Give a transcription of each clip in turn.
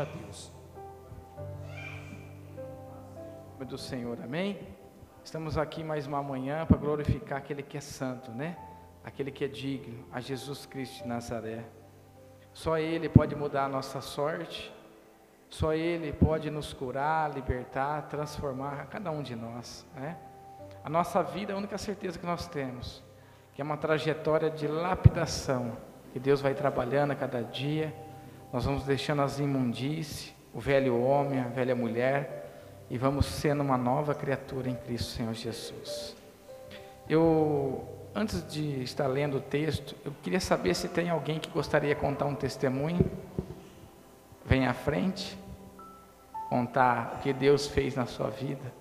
a Deus. do Senhor, amém? Estamos aqui mais uma manhã para glorificar aquele que é santo, né? Aquele que é digno, a Jesus Cristo de Nazaré. Só Ele pode mudar a nossa sorte, só Ele pode nos curar, libertar, transformar cada um de nós, né? A nossa vida é a única certeza que nós temos, que é uma trajetória de lapidação, que Deus vai trabalhando a cada dia, nós vamos deixando as imundícies, o velho homem, a velha mulher, e vamos sendo uma nova criatura em Cristo Senhor Jesus. Eu, antes de estar lendo o texto, eu queria saber se tem alguém que gostaria de contar um testemunho. Vem à frente, contar o que Deus fez na sua vida.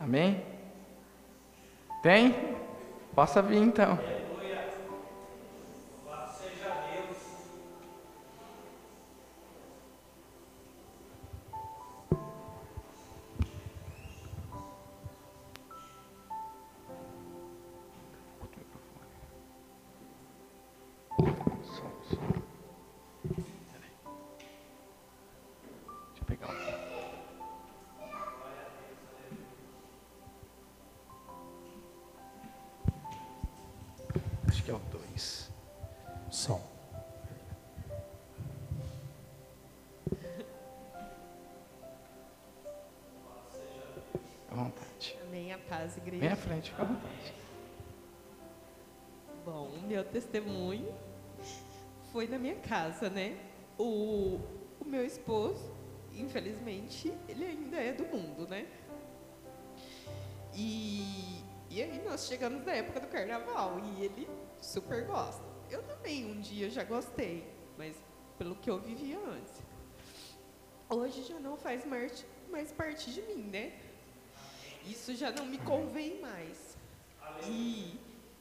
Amém? Tem? Possa vir então. Frente, fica à vontade. Bom, meu testemunho foi na minha casa, né? O, o meu esposo, infelizmente, ele ainda é do mundo, né? E, e aí nós chegamos na época do carnaval e ele super gosta. Eu também um dia já gostei, mas pelo que eu vivia antes. Hoje já não faz mais parte de mim, né? Isso já não me convém mais. E,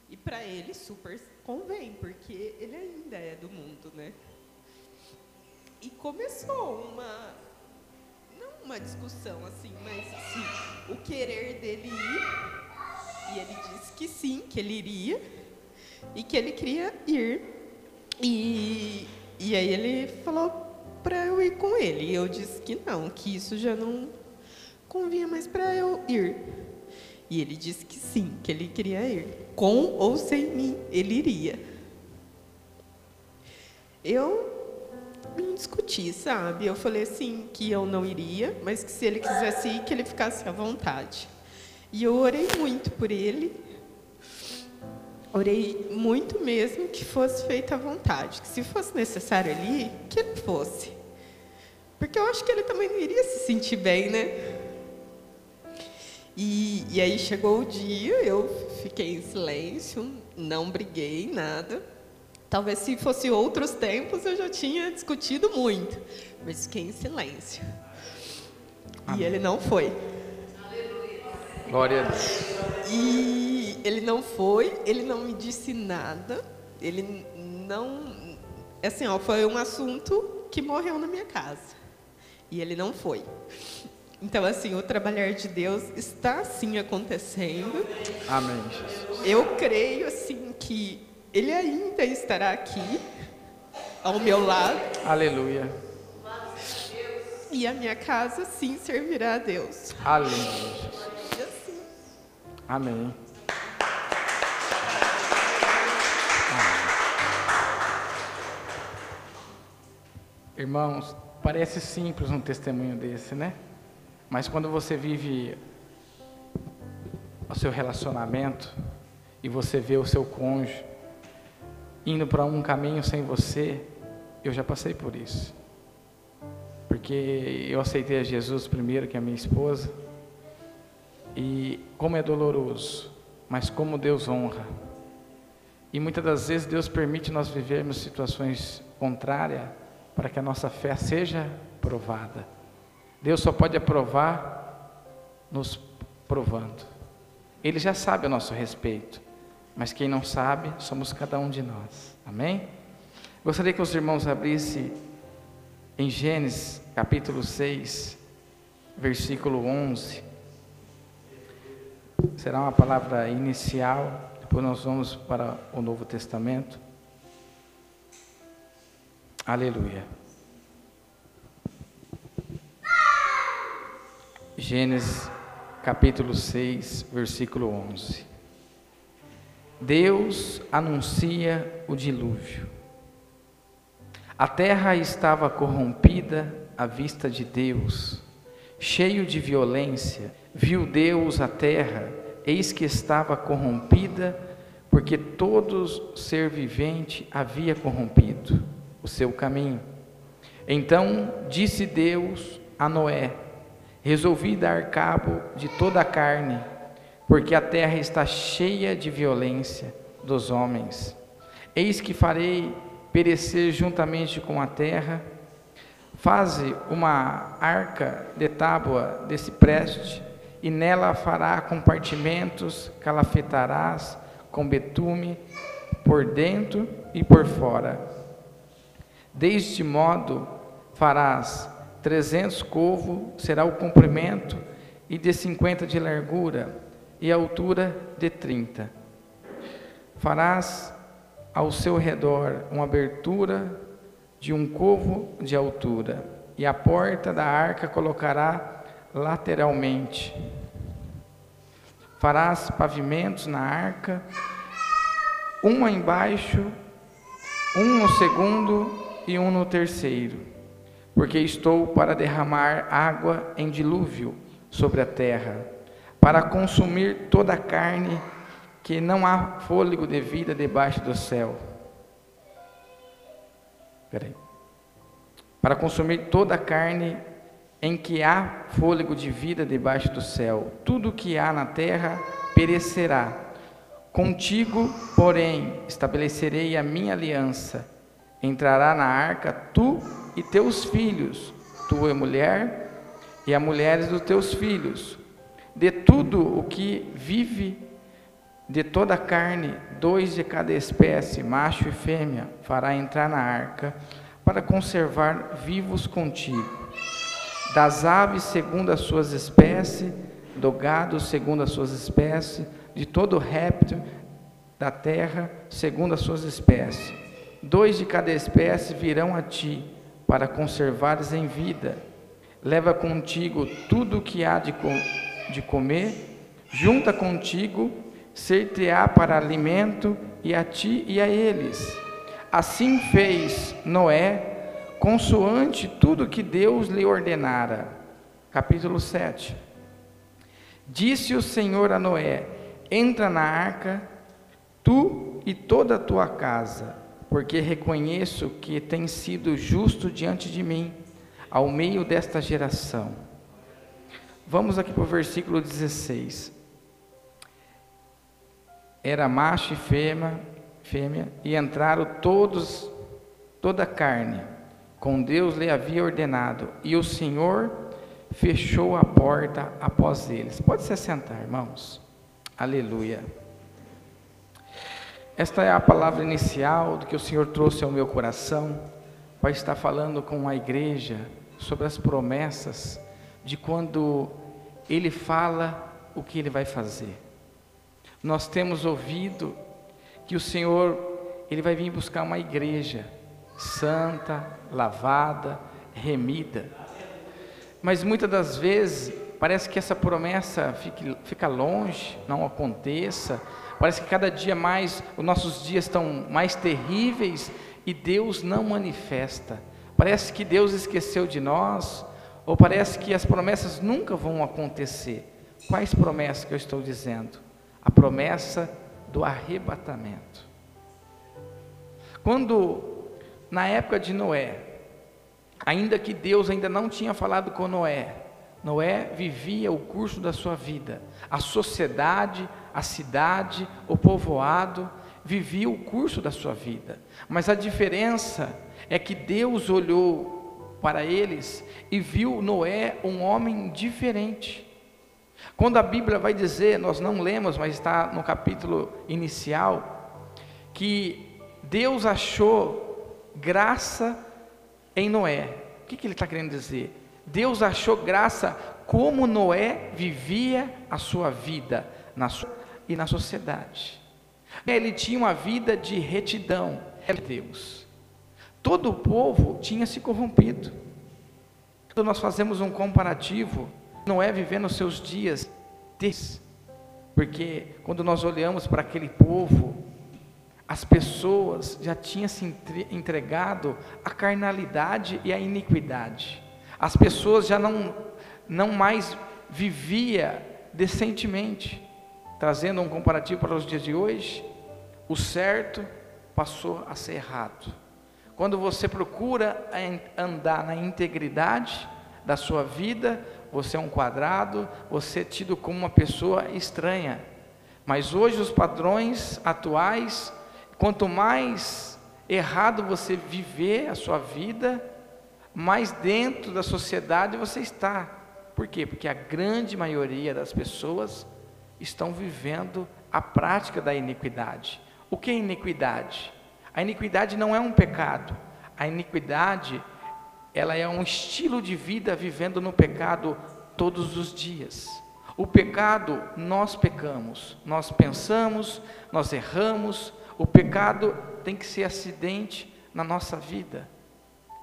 e para ele super convém, porque ele ainda é do mundo, né? E começou uma, não uma discussão assim, mas assim, o querer dele ir. E ele disse que sim, que ele iria e que ele queria ir. E, e aí ele falou para eu ir com ele. E eu disse que não, que isso já não convinha mais para eu ir. E ele disse que sim, que ele queria ir. Com ou sem mim, ele iria. Eu não discuti, sabe? Eu falei assim que eu não iria, mas que se ele quisesse ir, que ele ficasse à vontade. E eu orei muito por ele. Orei muito mesmo que fosse feita à vontade, que se fosse necessário ir, que ele fosse. Porque eu acho que ele também não iria se sentir bem, né? E, e aí chegou o dia, eu fiquei em silêncio, não briguei, nada. Talvez se fosse outros tempos eu já tinha discutido muito, mas fiquei em silêncio. Amém. E ele não foi. Glória a Deus. E ele não foi, ele não me disse nada, ele não. Assim, ó, foi um assunto que morreu na minha casa. E ele não foi. Então, assim, o trabalhar de Deus está sim acontecendo. Amém, Jesus. Eu creio, assim, que Ele ainda estará aqui, ao meu lado. Aleluia. E a minha casa, sim, servirá a Deus. Aleluia. Assim. Amém. Irmãos, parece simples um testemunho desse, né? Mas quando você vive o seu relacionamento e você vê o seu cônjuge indo para um caminho sem você, eu já passei por isso. Porque eu aceitei a Jesus primeiro que a minha esposa. E como é doloroso, mas como Deus honra. E muitas das vezes Deus permite nós vivermos situações contrárias para que a nossa fé seja provada. Deus só pode aprovar nos provando. Ele já sabe a nosso respeito, mas quem não sabe somos cada um de nós. Amém? Gostaria que os irmãos abrissem em Gênesis capítulo 6, versículo 11. Será uma palavra inicial, depois nós vamos para o Novo Testamento. Aleluia. Gênesis capítulo 6, versículo 11. Deus anuncia o dilúvio. A terra estava corrompida à vista de Deus, cheio de violência. Viu Deus a terra, eis que estava corrompida, porque todo ser vivente havia corrompido o seu caminho. Então disse Deus a Noé: Resolvi dar cabo de toda a carne, porque a terra está cheia de violência dos homens. Eis que farei perecer juntamente com a terra. Faze uma arca de tábua desse preste, e nela fará compartimentos, calafetarás com betume por dentro e por fora. Deste modo farás trezentos covo será o comprimento, e de cinquenta de largura, e altura de trinta. Farás ao seu redor uma abertura de um covo de altura, e a porta da arca colocará lateralmente. Farás pavimentos na arca, uma embaixo, um no segundo e um no terceiro porque estou para derramar água em dilúvio sobre a terra, para consumir toda a carne, que não há fôlego de vida debaixo do céu. Peraí. Para consumir toda a carne em que há fôlego de vida debaixo do céu. Tudo que há na terra perecerá. Contigo, porém, estabelecerei a minha aliança. Entrará na arca tu e teus filhos, tua mulher e as mulheres dos teus filhos. De tudo o que vive, de toda a carne, dois de cada espécie, macho e fêmea, fará entrar na arca, para conservar vivos contigo. Das aves segundo as suas espécies, do gado segundo as suas espécies, de todo réptil da terra segundo as suas espécies. Dois de cada espécie virão a ti, para conservares em vida. Leva contigo tudo o que há de, com, de comer, junta contigo, ser-te-á para alimento, e a ti e a eles. Assim fez Noé, consoante tudo que Deus lhe ordenara. Capítulo 7. Disse o Senhor a Noé: Entra na arca, tu e toda a tua casa porque reconheço que tem sido justo diante de mim, ao meio desta geração. Vamos aqui para o versículo 16. Era macho e fêmea, fêmea e entraram todos, toda a carne, com Deus lhe havia ordenado, e o Senhor fechou a porta após eles. Pode se sentar, irmãos. Aleluia. Esta é a palavra inicial do que o Senhor trouxe ao meu coração para estar falando com a igreja sobre as promessas de quando Ele fala o que Ele vai fazer. Nós temos ouvido que o Senhor Ele vai vir buscar uma igreja santa, lavada, remida. Mas muitas das vezes parece que essa promessa fica, longe, não aconteça, Parece que cada dia mais os nossos dias estão mais terríveis e Deus não manifesta. Parece que Deus esqueceu de nós, ou parece que as promessas nunca vão acontecer. Quais promessas que eu estou dizendo? A promessa do arrebatamento. Quando, na época de Noé, ainda que Deus ainda não tinha falado com Noé, Noé vivia o curso da sua vida, a sociedade a cidade, o povoado, vivia o curso da sua vida. Mas a diferença é que Deus olhou para eles e viu Noé um homem diferente. Quando a Bíblia vai dizer, nós não lemos, mas está no capítulo inicial, que Deus achou graça em Noé. O que, que ele está querendo dizer? Deus achou graça como Noé vivia a sua vida, na sua e na sociedade. Ele tinha uma vida de retidão, é Deus. Todo o povo tinha se corrompido. Quando nós fazemos um comparativo Noé vivendo os seus dias, porque quando nós olhamos para aquele povo, as pessoas já tinham se entregado à carnalidade e à iniquidade. As pessoas já não, não mais vivia decentemente. Trazendo um comparativo para os dias de hoje, o certo passou a ser errado. Quando você procura andar na integridade da sua vida, você é um quadrado, você é tido como uma pessoa estranha. Mas hoje os padrões atuais, quanto mais errado você viver a sua vida, mais dentro da sociedade você está. Por quê? Porque a grande maioria das pessoas estão vivendo a prática da iniquidade. O que é iniquidade? A iniquidade não é um pecado. A iniquidade, ela é um estilo de vida vivendo no pecado todos os dias. O pecado, nós pecamos, nós pensamos, nós erramos. O pecado tem que ser acidente na nossa vida.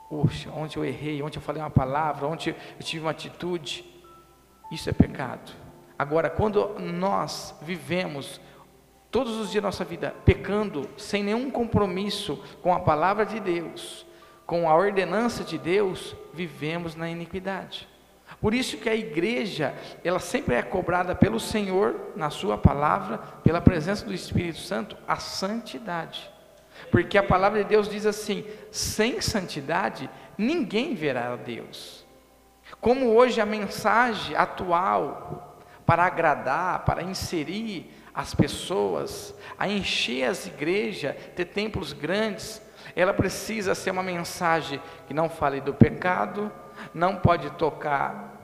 Poxa, ontem eu errei, ontem eu falei uma palavra, ontem eu tive uma atitude. Isso é pecado. Agora, quando nós vivemos todos os dias da nossa vida pecando, sem nenhum compromisso com a palavra de Deus, com a ordenança de Deus, vivemos na iniquidade. Por isso que a igreja, ela sempre é cobrada pelo Senhor, na sua palavra, pela presença do Espírito Santo, a santidade. Porque a palavra de Deus diz assim: sem santidade, ninguém verá a Deus. Como hoje a mensagem atual, para agradar, para inserir as pessoas, a encher as igrejas, ter templos grandes, ela precisa ser uma mensagem que não fale do pecado, não pode tocar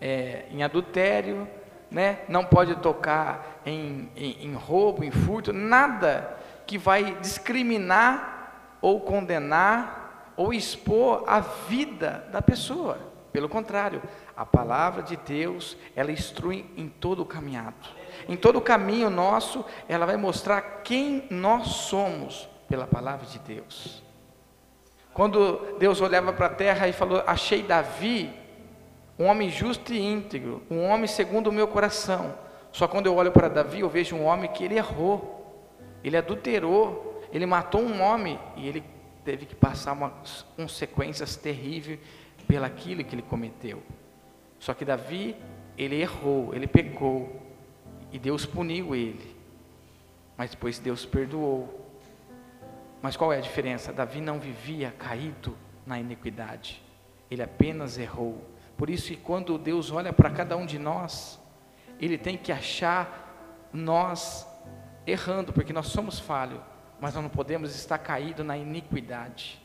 é, em adultério, né? não pode tocar em, em, em roubo, em furto, nada que vai discriminar ou condenar ou expor a vida da pessoa. Pelo contrário, a palavra de Deus, ela instrui em todo o caminhado. Em todo o caminho nosso, ela vai mostrar quem nós somos pela palavra de Deus. Quando Deus olhava para a terra e falou: Achei Davi, um homem justo e íntegro, um homem segundo o meu coração. Só quando eu olho para Davi, eu vejo um homem que ele errou, ele adulterou, ele matou um homem e ele teve que passar umas consequências terríveis pelaquilo que ele cometeu. Só que Davi, ele errou, ele pecou. E Deus puniu ele. Mas depois Deus perdoou. Mas qual é a diferença? Davi não vivia caído na iniquidade. Ele apenas errou. Por isso que quando Deus olha para cada um de nós, ele tem que achar nós errando, porque nós somos falhos, mas nós não podemos estar caído na iniquidade.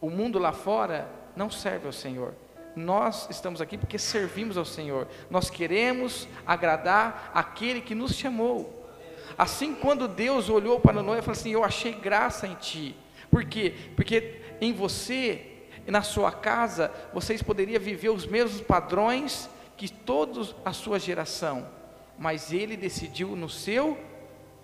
O mundo lá fora não serve ao Senhor. Nós estamos aqui porque servimos ao Senhor. Nós queremos agradar aquele que nos chamou. Assim, quando Deus olhou para Noé e falou assim: Eu achei graça em ti. Por quê? Porque em você na sua casa vocês poderiam viver os mesmos padrões que toda a sua geração, mas Ele decidiu no seu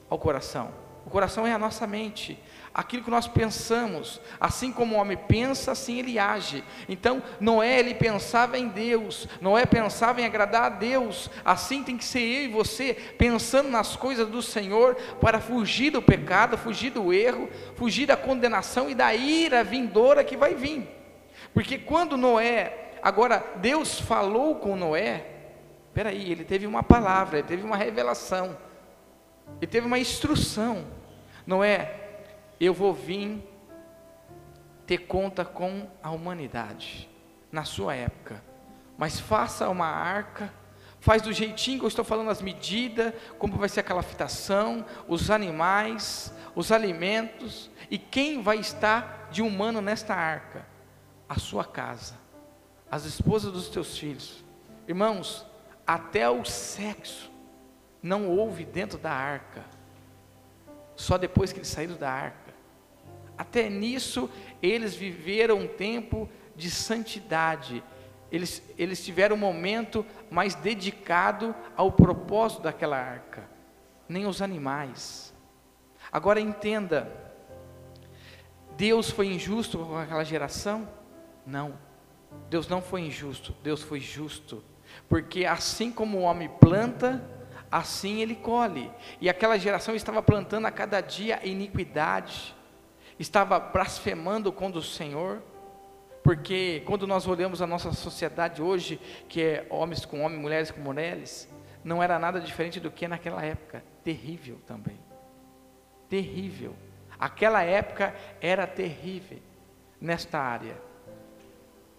ao coração. O coração é a nossa mente aquilo que nós pensamos, assim como o homem pensa, assim ele age. Então, Noé ele pensava em Deus, Noé pensava em agradar a Deus. Assim tem que ser eu e você pensando nas coisas do Senhor para fugir do pecado, fugir do erro, fugir da condenação e da ira vindoura que vai vir. Porque quando Noé, agora Deus falou com Noé, peraí, ele teve uma palavra, ele teve uma revelação, ele teve uma instrução. Noé, eu vou vir ter conta com a humanidade na sua época. Mas faça uma arca, faz do jeitinho que eu estou falando as medidas, como vai ser aquela fitação, os animais, os alimentos e quem vai estar de humano nesta arca? A sua casa, as esposas dos teus filhos. Irmãos, até o sexo não houve dentro da arca. Só depois que eles saíram da arca. Até nisso, eles viveram um tempo de santidade. Eles, eles tiveram um momento mais dedicado ao propósito daquela arca, nem os animais. Agora entenda, Deus foi injusto com aquela geração? Não, Deus não foi injusto, Deus foi justo. Porque assim como o homem planta, assim ele colhe. E aquela geração estava plantando a cada dia iniquidade, estava blasfemando contra o Senhor. Porque quando nós olhamos a nossa sociedade hoje, que é homens com homens, mulheres com mulheres, não era nada diferente do que naquela época. Terrível também. Terrível. Aquela época era terrível nesta área.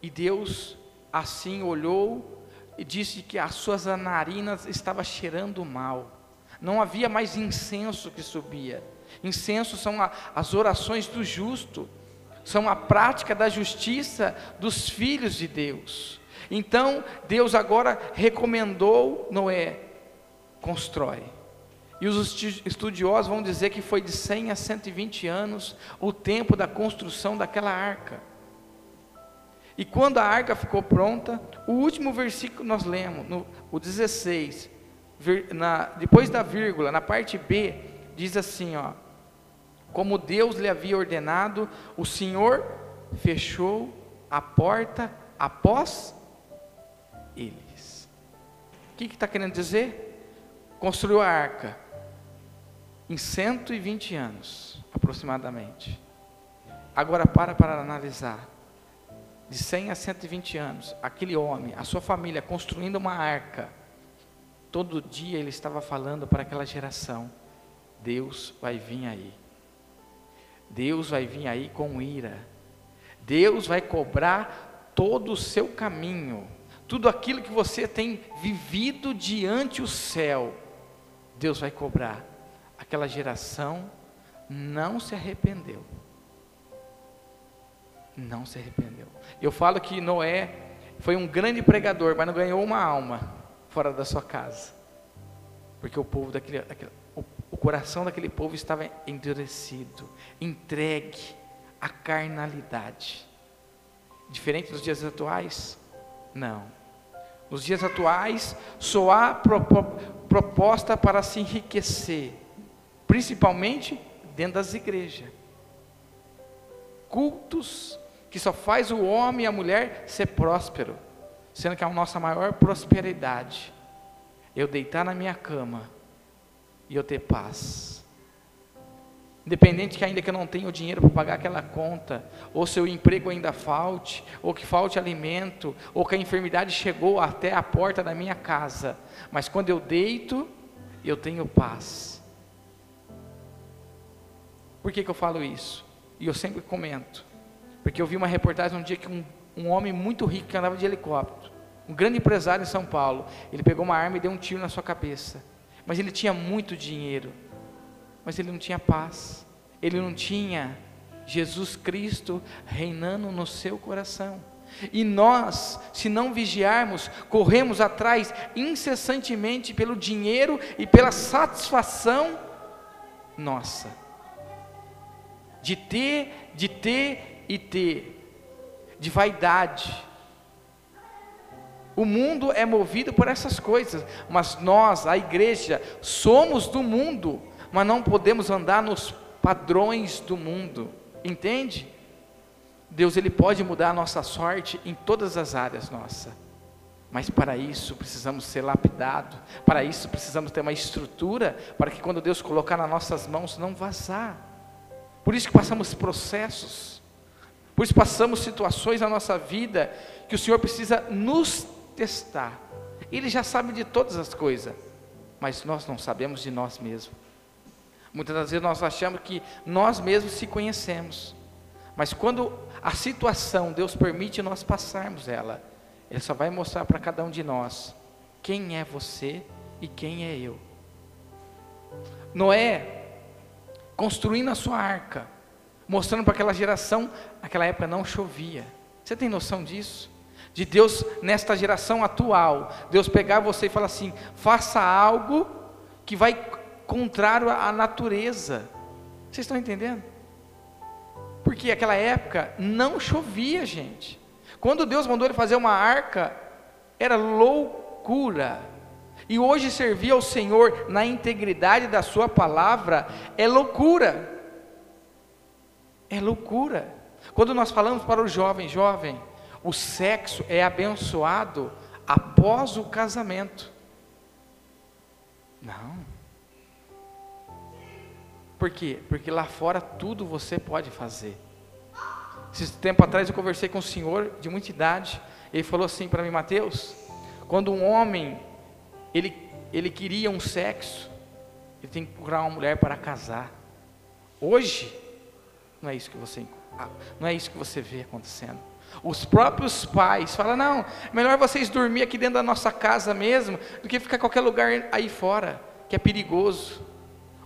E Deus assim olhou e disse que as suas narinas estavam cheirando mal. Não havia mais incenso que subia. Incenso são a, as orações do justo, são a prática da justiça dos filhos de Deus. Então, Deus agora recomendou Noé: constrói. E os estudiosos vão dizer que foi de 100 a 120 anos o tempo da construção daquela arca. E quando a arca ficou pronta, o último versículo nós lemos, no, o 16, na, depois da vírgula, na parte B, diz assim: ó, Como Deus lhe havia ordenado, o Senhor fechou a porta após eles. O que está querendo dizer? Construiu a arca em 120 anos, aproximadamente. Agora para para analisar de 100 a 120 anos, aquele homem, a sua família construindo uma arca, todo dia ele estava falando para aquela geração: Deus vai vir aí. Deus vai vir aí com ira. Deus vai cobrar todo o seu caminho, tudo aquilo que você tem vivido diante o céu. Deus vai cobrar. Aquela geração não se arrependeu não se arrependeu. Eu falo que Noé foi um grande pregador, mas não ganhou uma alma fora da sua casa. Porque o povo daquele, daquele o, o coração daquele povo estava endurecido, entregue à carnalidade. Diferente dos dias atuais? Não. Nos dias atuais, só há proposta para se enriquecer, principalmente dentro das igrejas. Cultos que só faz o homem e a mulher ser próspero, sendo que a nossa maior prosperidade eu deitar na minha cama e eu ter paz. Independente que ainda que eu não tenha o dinheiro para pagar aquela conta, ou seu emprego ainda falte, ou que falte alimento, ou que a enfermidade chegou até a porta da minha casa, mas quando eu deito, eu tenho paz. Por que, que eu falo isso? E eu sempre comento. Porque eu vi uma reportagem um dia que um, um homem muito rico que andava de helicóptero, um grande empresário em São Paulo, ele pegou uma arma e deu um tiro na sua cabeça. Mas ele tinha muito dinheiro, mas ele não tinha paz, ele não tinha Jesus Cristo reinando no seu coração. E nós, se não vigiarmos, corremos atrás incessantemente pelo dinheiro e pela satisfação nossa, de ter, de ter e ter, de vaidade. O mundo é movido por essas coisas, mas nós, a igreja, somos do mundo, mas não podemos andar nos padrões do mundo, entende? Deus ele pode mudar a nossa sorte em todas as áreas nossa. Mas para isso precisamos ser lapidados, para isso precisamos ter uma estrutura para que quando Deus colocar nas nossas mãos não vazar. Por isso que passamos processos. Por isso passamos situações na nossa vida que o Senhor precisa nos testar. Ele já sabe de todas as coisas, mas nós não sabemos de nós mesmos. Muitas das vezes nós achamos que nós mesmos se conhecemos, mas quando a situação Deus permite nós passarmos ela, Ele só vai mostrar para cada um de nós quem é você e quem é eu. Noé, construindo a sua arca, mostrando para aquela geração, naquela época não chovia. Você tem noção disso? De Deus nesta geração atual, Deus pegar você e falar assim: faça algo que vai contrário à natureza. Vocês estão entendendo? Porque aquela época não chovia, gente. Quando Deus mandou ele fazer uma arca, era loucura. E hoje servir ao Senhor na integridade da Sua palavra é loucura. É loucura. Quando nós falamos para o jovem, jovem, o sexo é abençoado após o casamento. Não. Por quê? Porque lá fora tudo você pode fazer. Esse tempo atrás eu conversei com um senhor de muita idade, ele falou assim para mim, Mateus, quando um homem ele, ele queria um sexo, ele tem que procurar uma mulher para casar. Hoje não é isso que você não é isso que você vê acontecendo. Os próprios pais falam: não, melhor vocês dormir aqui dentro da nossa casa mesmo, do que ficar em qualquer lugar aí fora, que é perigoso.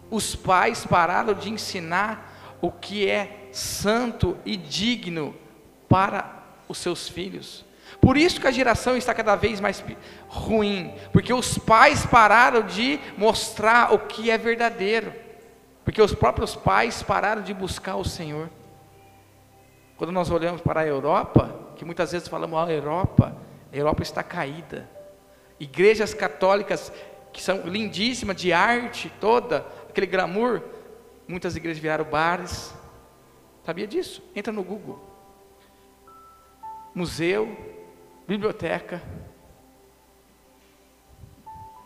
Os pais pararam de ensinar o que é santo e digno para os seus filhos. Por isso que a geração está cada vez mais ruim, porque os pais pararam de mostrar o que é verdadeiro, porque os próprios pais pararam de buscar o Senhor. Quando nós olhamos para a Europa, que muitas vezes falamos a Europa, a Europa está caída. Igrejas católicas que são lindíssimas, de arte toda, aquele glamour, muitas igrejas viraram bares. Sabia disso? Entra no Google. Museu, biblioteca,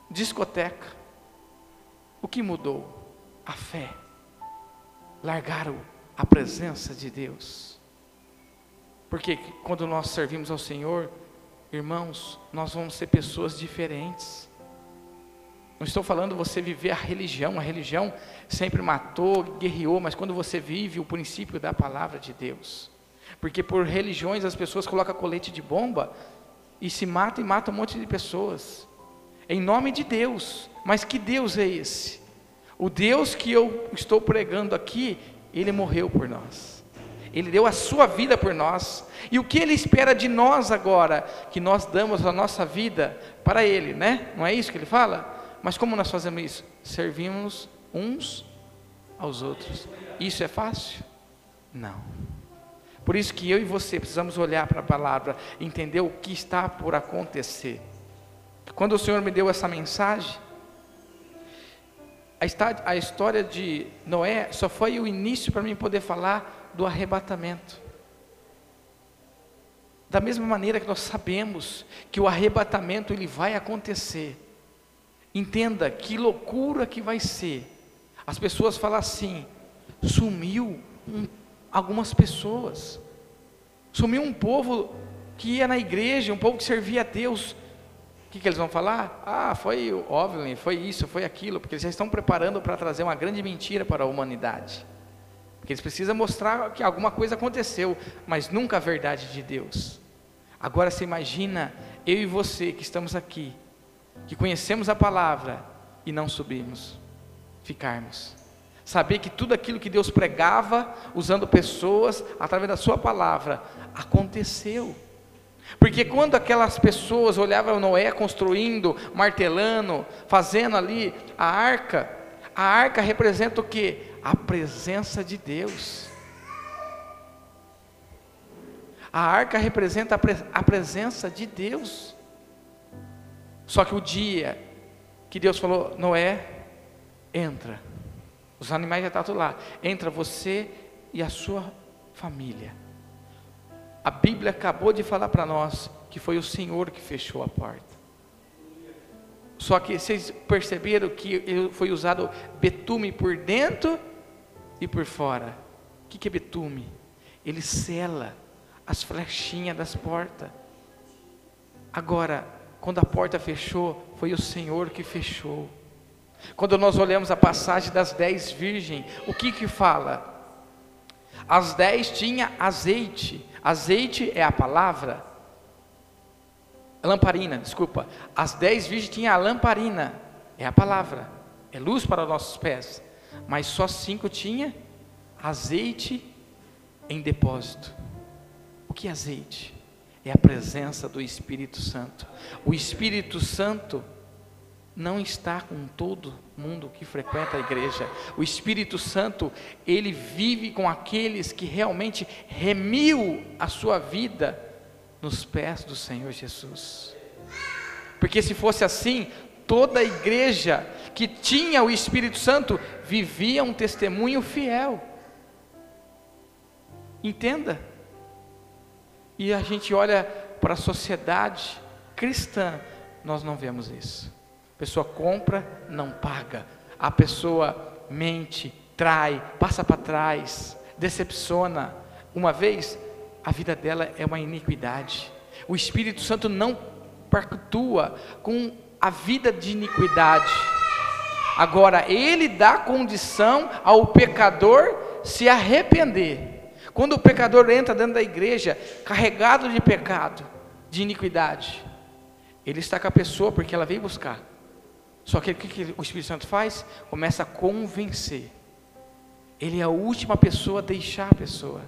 discoteca. O que mudou? A fé. Largaram a presença de Deus. Porque quando nós servimos ao Senhor, irmãos, nós vamos ser pessoas diferentes. Não estou falando você viver a religião, a religião sempre matou, guerreou, mas quando você vive o princípio da palavra de Deus. Porque por religiões as pessoas colocam colete de bomba e se matam e matam um monte de pessoas. Em nome de Deus. Mas que Deus é esse? O Deus que eu estou pregando aqui, ele morreu por nós. Ele deu a sua vida por nós. E o que ele espera de nós agora? Que nós damos a nossa vida para ele, né? Não é isso que ele fala? Mas como nós fazemos isso? Servimos uns aos outros. Isso é fácil? Não. Por isso que eu e você precisamos olhar para a palavra, entender o que está por acontecer. Quando o Senhor me deu essa mensagem, a história de Noé só foi o início para mim poder falar do arrebatamento. Da mesma maneira que nós sabemos que o arrebatamento ele vai acontecer. Entenda que loucura que vai ser. As pessoas falam assim: sumiu um, algumas pessoas, sumiu um povo que ia na igreja, um povo que servia a Deus. O que, que eles vão falar? Ah, foi o foi isso, foi aquilo, porque eles já estão preparando para trazer uma grande mentira para a humanidade. Porque eles precisam mostrar que alguma coisa aconteceu, mas nunca a verdade de Deus. Agora você imagina eu e você que estamos aqui, que conhecemos a palavra e não subimos, ficarmos. Saber que tudo aquilo que Deus pregava, usando pessoas, através da Sua palavra, aconteceu. Porque quando aquelas pessoas olhavam Noé construindo, martelando, fazendo ali a arca, a arca representa o que? a presença de Deus. A arca representa a, pre a presença de Deus. Só que o dia que Deus falou, Noé, entra. Os animais já estão lá. Entra você e a sua família. A Bíblia acabou de falar para nós que foi o Senhor que fechou a porta. Só que vocês perceberam que foi usado betume por dentro e por fora. O que é betume? Ele sela as flechinhas das portas. Agora, quando a porta fechou, foi o Senhor que fechou. Quando nós olhamos a passagem das dez virgens, o que que fala? As dez tinha azeite. Azeite é a palavra. Lamparina, desculpa. As dez virgens tinham a lamparina. É a palavra. É luz para os nossos pés mas só cinco tinha azeite em depósito. O que é azeite? É a presença do Espírito Santo. O Espírito Santo não está com todo mundo que frequenta a igreja. O Espírito Santo, ele vive com aqueles que realmente remiu a sua vida nos pés do Senhor Jesus. Porque se fosse assim, toda a igreja que tinha o Espírito Santo vivia um testemunho fiel. Entenda? E a gente olha para a sociedade, cristã, nós não vemos isso. A pessoa compra, não paga. A pessoa mente, trai, passa para trás, decepciona. Uma vez, a vida dela é uma iniquidade. O Espírito Santo não pactua com a vida de iniquidade. Agora, ele dá condição ao pecador se arrepender. Quando o pecador entra dentro da igreja, carregado de pecado, de iniquidade, ele está com a pessoa porque ela veio buscar. Só que o que o Espírito Santo faz? Começa a convencer. Ele é a última pessoa a deixar a pessoa.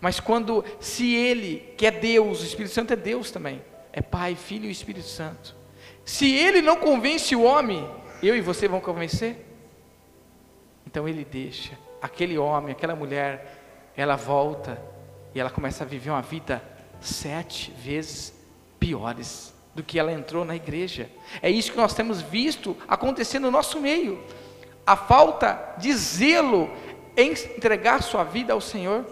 Mas quando, se ele, que é Deus, o Espírito Santo é Deus também, é Pai, Filho e Espírito Santo. Se ele não convence o homem, eu e você vão convencer? Então ele deixa. Aquele homem, aquela mulher, ela volta e ela começa a viver uma vida sete vezes piores do que ela entrou na igreja. É isso que nós temos visto acontecer no nosso meio. A falta de zelo em entregar sua vida ao Senhor.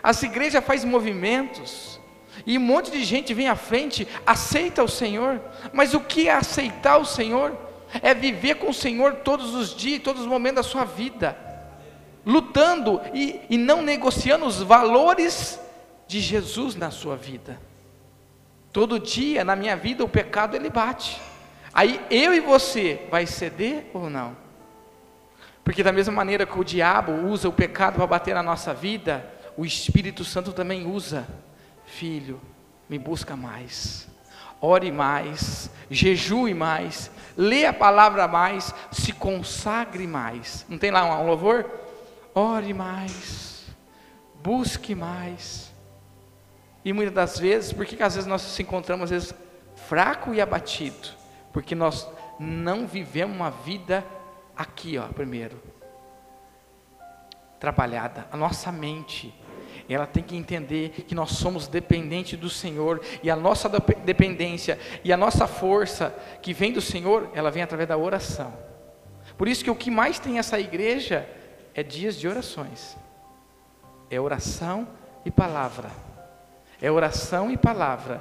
As igrejas fazem movimentos, e um monte de gente vem à frente, aceita o Senhor, mas o que é aceitar o Senhor? É viver com o Senhor todos os dias, todos os momentos da sua vida, lutando e, e não negociando os valores de Jesus na sua vida. Todo dia na minha vida o pecado ele bate. Aí eu e você vai ceder ou não? Porque da mesma maneira que o diabo usa o pecado para bater na nossa vida, o Espírito Santo também usa. Filho, me busca mais. Ore mais, jejue mais, lê a palavra mais, se consagre mais. Não tem lá um louvor? Ore mais, busque mais. E muitas das vezes, por que às vezes nós nos encontramos às vezes fraco e abatido? Porque nós não vivemos uma vida aqui, ó, primeiro. Trabalhada, a nossa mente, ela tem que entender que nós somos dependentes do Senhor e a nossa dependência e a nossa força que vem do Senhor, ela vem através da oração. Por isso que o que mais tem essa igreja é dias de orações. É oração e palavra. É oração e palavra.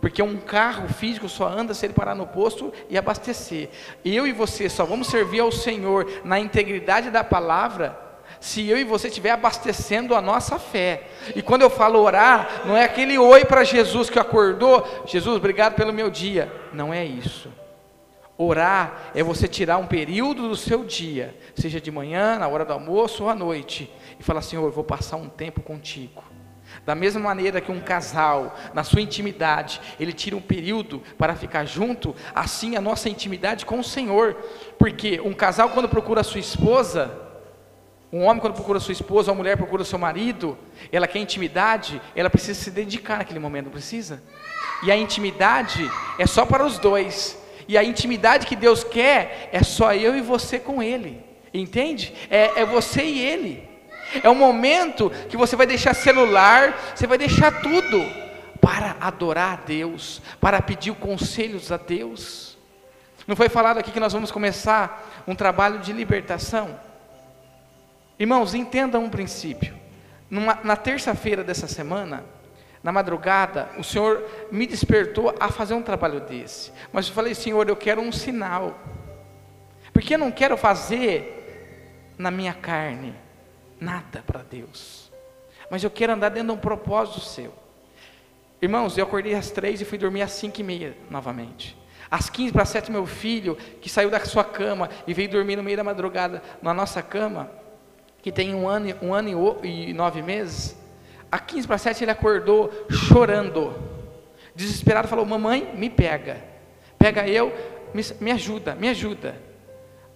Porque um carro físico só anda se ele parar no posto e abastecer. Eu e você só vamos servir ao Senhor na integridade da palavra se eu e você estiver abastecendo a nossa fé. E quando eu falo orar, não é aquele oi para Jesus que acordou, Jesus, obrigado pelo meu dia. Não é isso. Orar é você tirar um período do seu dia, seja de manhã, na hora do almoço ou à noite, e falar: Senhor, eu vou passar um tempo contigo. Da mesma maneira que um casal, na sua intimidade, ele tira um período para ficar junto, assim a nossa intimidade com o Senhor. Porque um casal, quando procura a sua esposa, um homem, quando procura sua esposa, uma mulher procura seu marido, ela quer intimidade, ela precisa se dedicar naquele momento, não precisa? E a intimidade é só para os dois. E a intimidade que Deus quer é só eu e você com Ele. Entende? É, é você e Ele. É um momento que você vai deixar celular, você vai deixar tudo para adorar a Deus, para pedir conselhos a Deus. Não foi falado aqui que nós vamos começar um trabalho de libertação? Irmãos, entendam um princípio. Numa, na terça-feira dessa semana, na madrugada, o Senhor me despertou a fazer um trabalho desse. Mas eu falei, Senhor, eu quero um sinal. Porque eu não quero fazer na minha carne nada para Deus. Mas eu quero andar dentro de um propósito seu. Irmãos, eu acordei às três e fui dormir às cinco e meia novamente. Às quinze para sete, meu filho, que saiu da sua cama e veio dormir no meio da madrugada na nossa cama, que tem um ano, um ano e nove meses, a 15 para 7 ele acordou chorando, desesperado, falou: Mamãe, me pega, pega eu, me, me ajuda, me ajuda.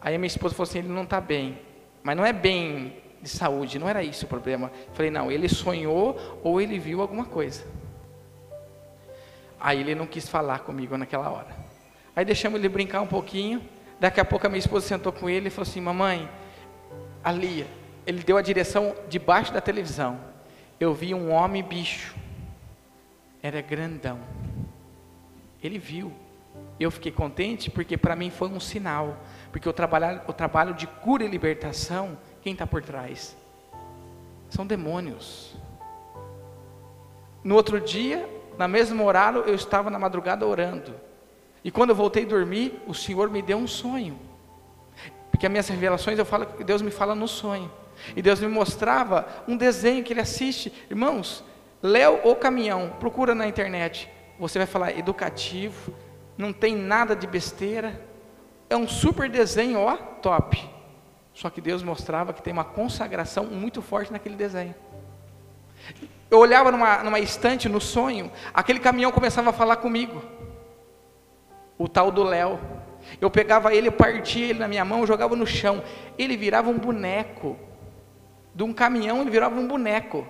Aí a minha esposa falou assim: Ele não está bem, mas não é bem de saúde, não era isso o problema. Falei: Não, ele sonhou ou ele viu alguma coisa. Aí ele não quis falar comigo naquela hora. Aí deixamos ele brincar um pouquinho. Daqui a pouco a minha esposa sentou com ele e falou assim: Mamãe, ali, ele deu a direção debaixo da televisão. Eu vi um homem bicho. Era grandão. Ele viu. Eu fiquei contente porque para mim foi um sinal. Porque o trabalho, o trabalho de cura e libertação, quem está por trás? São demônios. No outro dia, na mesmo horário, eu estava na madrugada orando. E quando eu voltei a dormir, o Senhor me deu um sonho. Porque as minhas revelações eu falo Deus me fala no sonho. E Deus me mostrava um desenho que ele assiste. Irmãos, Léo ou Caminhão, procura na internet. Você vai falar educativo, não tem nada de besteira. É um super desenho, ó, top. Só que Deus mostrava que tem uma consagração muito forte naquele desenho. Eu olhava numa, numa estante no sonho, aquele caminhão começava a falar comigo. O tal do Léo. Eu pegava ele, eu partia ele na minha mão, jogava no chão. Ele virava um boneco. De um caminhão, ele virava um boneco.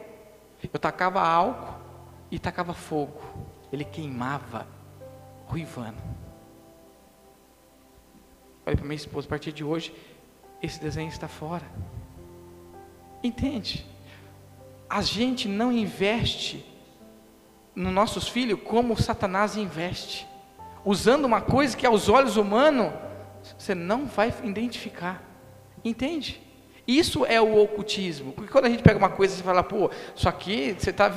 Eu tacava álcool e tacava fogo. Ele queimava, ruivando. Falei para minha esposa, a partir de hoje, esse desenho está fora. Entende? A gente não investe nos nossos filhos como Satanás investe, usando uma coisa que aos olhos humanos você não vai identificar. Entende? Isso é o ocultismo. Porque quando a gente pega uma coisa e fala, pô, isso aqui você está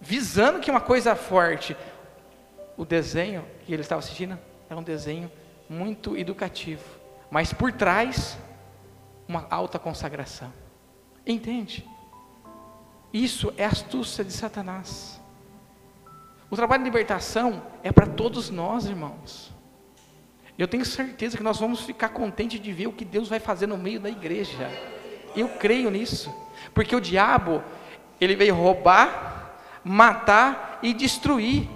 visando que é uma coisa forte. O desenho que ele estava assistindo é um desenho muito educativo mas por trás, uma alta consagração. Entende? Isso é astúcia de Satanás. O trabalho de libertação é para todos nós, irmãos. Eu tenho certeza que nós vamos ficar contentes de ver o que Deus vai fazer no meio da igreja. Eu creio nisso, porque o diabo, ele veio roubar, matar e destruir.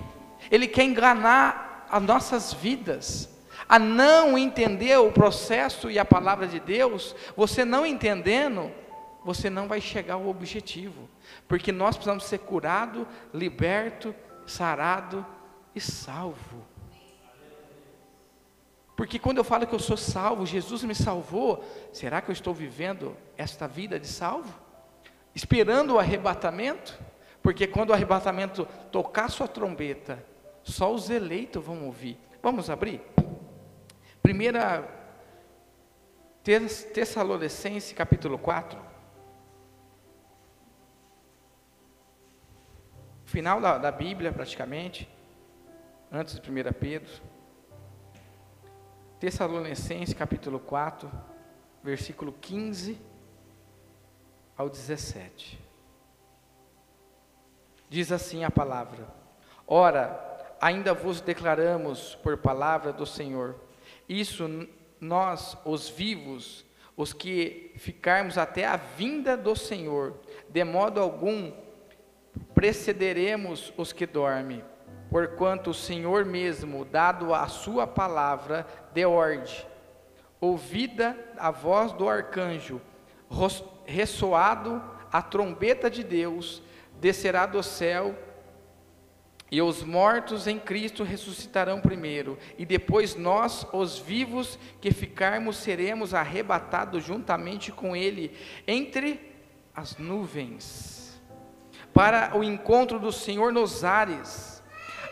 Ele quer enganar as nossas vidas a não entender o processo e a palavra de Deus, você não entendendo, você não vai chegar ao objetivo, porque nós precisamos ser curado, liberto, sarado e salvo. Porque quando eu falo que eu sou salvo, Jesus me salvou, será que eu estou vivendo esta vida de salvo? Esperando o arrebatamento? Porque quando o arrebatamento tocar sua trombeta, só os eleitos vão ouvir. Vamos abrir? Primeira Tessalonicense, capítulo 4. Final da, da Bíblia, praticamente, antes de 1 Pedro. Tessalonicense, capítulo 4, versículo 15 ao 17. Diz assim a palavra: Ora, ainda vos declaramos por palavra do Senhor, isso nós, os vivos, os que ficarmos até a vinda do Senhor, de modo algum precederemos os que dormem, porquanto o Senhor mesmo, dado a sua palavra de ordem, ouvida a voz do arcanjo, ressoado a trombeta de Deus, descerá do céu e os mortos em Cristo ressuscitarão primeiro, e depois nós, os vivos que ficarmos, seremos arrebatados juntamente com Ele entre as nuvens, para o encontro do Senhor nos ares.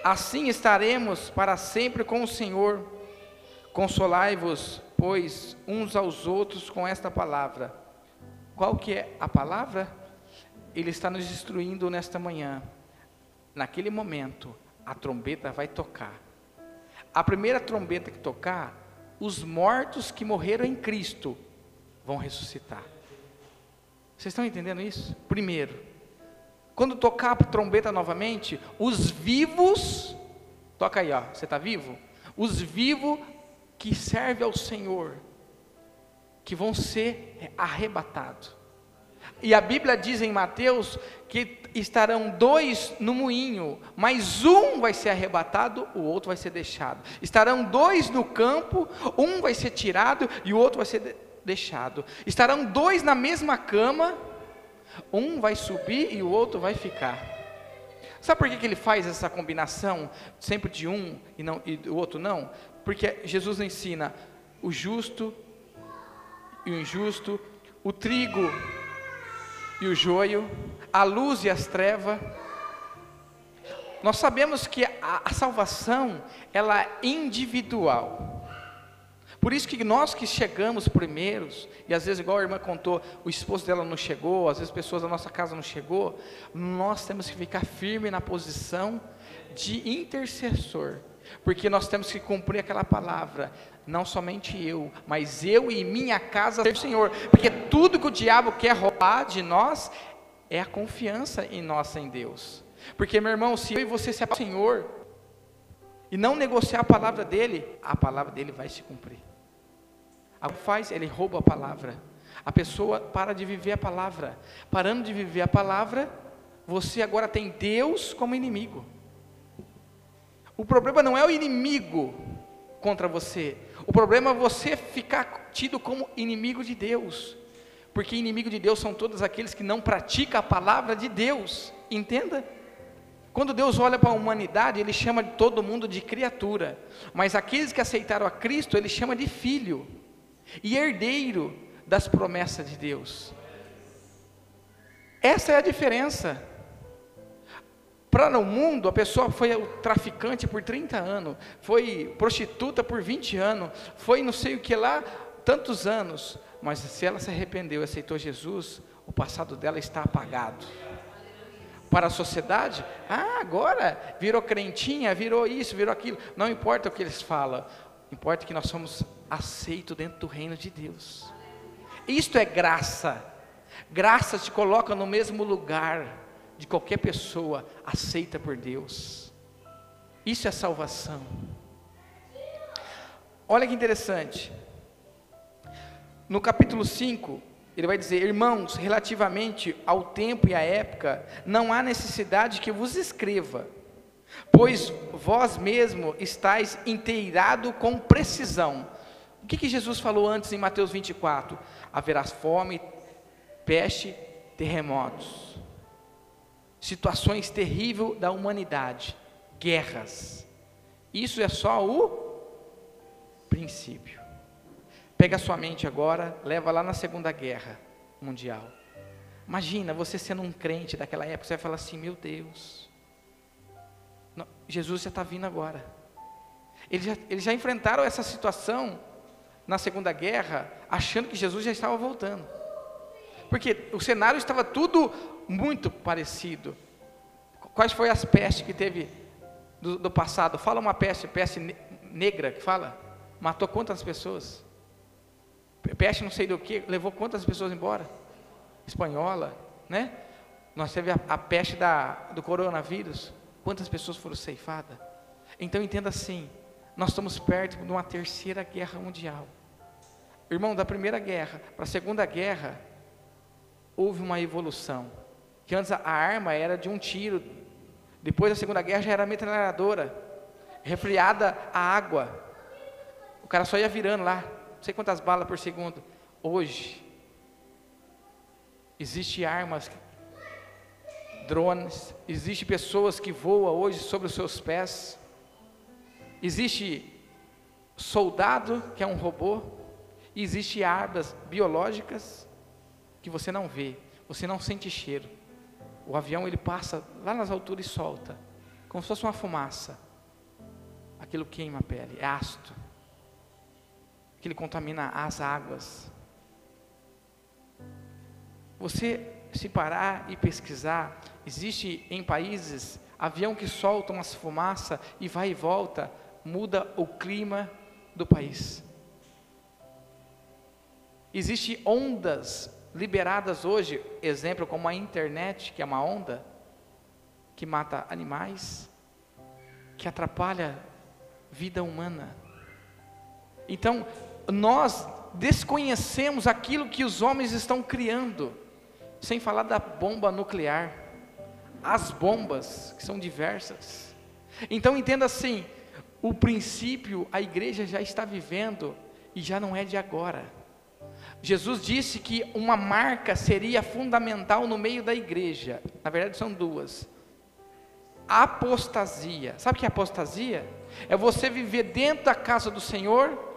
Assim estaremos para sempre com o Senhor. Consolai-vos, pois, uns aos outros com esta palavra. Qual que é a palavra? Ele está nos instruindo nesta manhã naquele momento, a trombeta vai tocar. A primeira trombeta que tocar, os mortos que morreram em Cristo vão ressuscitar. Vocês estão entendendo isso? Primeiro, quando tocar a trombeta novamente, os vivos, toca aí, ó, você está vivo? Os vivos que servem ao Senhor, que vão ser arrebatados. E a Bíblia diz em Mateus que estarão dois no moinho, mas um vai ser arrebatado, o outro vai ser deixado. Estarão dois no campo, um vai ser tirado e o outro vai ser deixado. Estarão dois na mesma cama, um vai subir e o outro vai ficar. Sabe por que, que ele faz essa combinação sempre de um e, não, e o outro não? Porque Jesus ensina o justo e o injusto, o trigo e o joio, a luz e as trevas. Nós sabemos que a, a salvação ela é individual. Por isso que nós que chegamos primeiros, e às vezes, igual a irmã contou, o esposo dela não chegou, às vezes pessoas da nossa casa não chegou, nós temos que ficar firme na posição de intercessor. Porque nós temos que cumprir aquela palavra, não somente eu, mas eu e minha casa ser Senhor. Porque tudo que o diabo quer roubar de nós é a confiança em nós em Deus. Porque, meu irmão, se eu e você se apaixonar Senhor e não negociar a palavra dele, a palavra dele vai se cumprir. O que faz? Ele rouba a palavra. A pessoa para de viver a palavra. Parando de viver a palavra, você agora tem Deus como inimigo. O problema não é o inimigo contra você. O problema é você ficar tido como inimigo de Deus. Porque inimigo de Deus são todos aqueles que não praticam a palavra de Deus. Entenda? Quando Deus olha para a humanidade, Ele chama todo mundo de criatura. Mas aqueles que aceitaram a Cristo, Ele chama de filho e herdeiro das promessas de Deus. Essa é a diferença. Para o mundo, a pessoa foi traficante por 30 anos, foi prostituta por 20 anos, foi não sei o que lá, tantos anos, mas se ela se arrependeu e aceitou Jesus, o passado dela está apagado. Para a sociedade, ah, agora virou crentinha, virou isso, virou aquilo, não importa o que eles falam, importa que nós somos aceitos dentro do reino de Deus. Isto é graça. Graça te coloca no mesmo lugar de qualquer pessoa aceita por Deus. Isso é salvação. Olha que interessante. No capítulo 5, ele vai dizer: Irmãos, relativamente ao tempo e à época, não há necessidade que vos escreva, pois vós mesmo estáis inteirado com precisão. O que, que Jesus falou antes em Mateus 24? Haverá fome, peste, terremotos, situações terríveis da humanidade, guerras. Isso é só o princípio. Pega a sua mente agora, leva lá na Segunda Guerra Mundial. Imagina você sendo um crente daquela época, você vai falar assim: meu Deus, Jesus já está vindo agora. Eles já, eles já enfrentaram essa situação na Segunda Guerra, achando que Jesus já estava voltando. Porque o cenário estava tudo muito parecido. Quais foram as pestes que teve do, do passado? Fala uma peste, peste negra que fala. Matou quantas pessoas? Peste não sei do que, levou quantas pessoas embora? Espanhola, né? Nós teve a, a peste da, do coronavírus. Quantas pessoas foram ceifadas? Então entenda assim, nós estamos perto de uma terceira guerra mundial. Irmão, da primeira guerra para a segunda guerra, houve uma evolução. Que antes a arma era de um tiro, depois da segunda guerra já era metralhadora, refriada a água. O cara só ia virando lá, não sei quantas balas por segundo. Hoje, existe armas, drones, existe pessoas que voam hoje sobre os seus pés. Existe soldado que é um robô, e existem armas biológicas que você não vê, você não sente cheiro. O avião ele passa lá nas alturas e solta, como se fosse uma fumaça. Aquilo queima a pele, é ácido. Aquilo contamina as águas. Você se parar e pesquisar, existe em países avião que solta umas fumaça e vai e volta, muda o clima do país. Existem ondas liberadas hoje, exemplo como a internet, que é uma onda que mata animais, que atrapalha vida humana. Então, nós desconhecemos aquilo que os homens estão criando, sem falar da bomba nuclear, as bombas, que são diversas. Então, entenda assim: o princípio a igreja já está vivendo e já não é de agora. Jesus disse que uma marca seria fundamental no meio da igreja. Na verdade, são duas. Apostasia. Sabe o que é apostasia? É você viver dentro da casa do Senhor,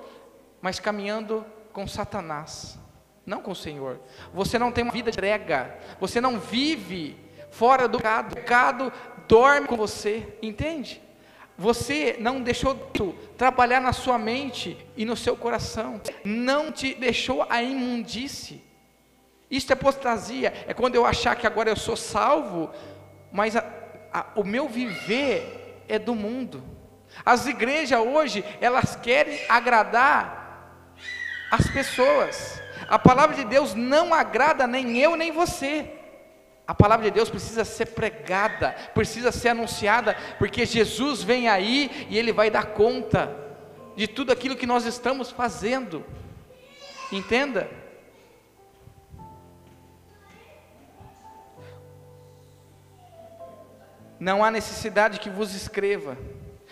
mas caminhando com Satanás, não com o Senhor. Você não tem uma vida entrega, você não vive fora do pecado, o pecado dorme com você, entende? Você não deixou trabalhar na sua mente e no seu coração. Não te deixou a imundície. Isso é apostasia. É quando eu achar que agora eu sou salvo, mas a, a, o meu viver é do mundo. As igrejas hoje, elas querem agradar as pessoas. A palavra de Deus não agrada nem eu nem você. A palavra de Deus precisa ser pregada, precisa ser anunciada, porque Jesus vem aí e ele vai dar conta de tudo aquilo que nós estamos fazendo. Entenda? Não há necessidade que vos escreva.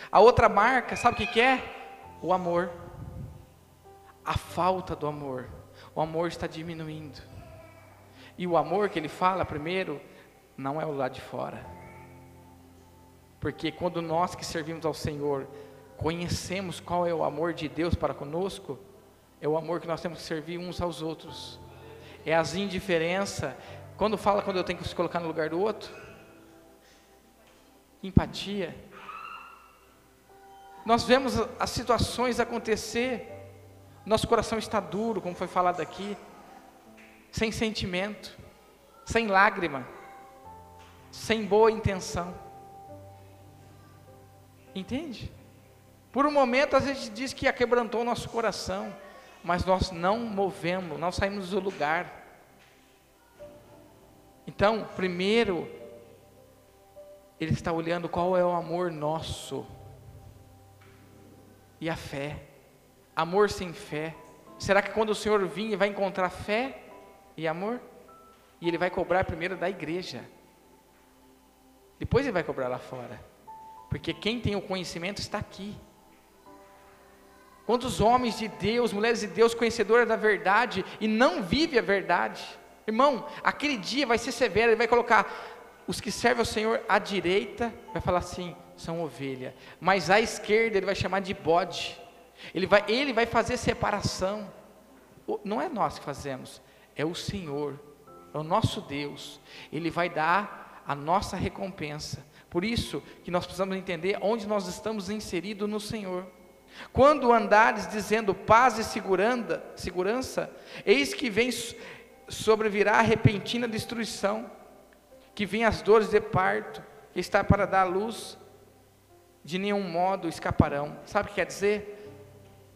A outra marca, sabe o que é? O amor. A falta do amor. O amor está diminuindo. E o amor que ele fala primeiro, não é o lado de fora. Porque quando nós que servimos ao Senhor conhecemos qual é o amor de Deus para conosco, é o amor que nós temos que servir uns aos outros. É as indiferença. Quando fala quando eu tenho que se colocar no lugar do outro, empatia. Nós vemos as situações acontecer, nosso coração está duro, como foi falado aqui, sem sentimento, sem lágrima, sem boa intenção. Entende? Por um momento a gente diz que quebrantou o nosso coração, mas nós não movemos, não saímos do lugar. Então, primeiro, ele está olhando qual é o amor nosso. E a fé. Amor sem fé. Será que quando o Senhor vir, vai encontrar fé e amor? E ele vai cobrar primeiro da igreja. Depois ele vai cobrar lá fora. Porque quem tem o conhecimento está aqui. Quantos homens de Deus, mulheres de Deus, conhecedoras da verdade e não vive a verdade? Irmão, aquele dia vai ser severo, ele vai colocar os que servem ao Senhor à direita, vai falar assim, são ovelha, mas à esquerda ele vai chamar de bode, ele vai, ele vai fazer separação, não é nós que fazemos, é o Senhor, é o nosso Deus, ele vai dar a nossa recompensa, por isso que nós precisamos entender onde nós estamos inseridos no Senhor. Quando andares dizendo paz e segurança, eis que vem sobrevirá a repentina destruição, que vem as dores de parto, que está para dar luz, de nenhum modo escaparão. Sabe o que quer dizer?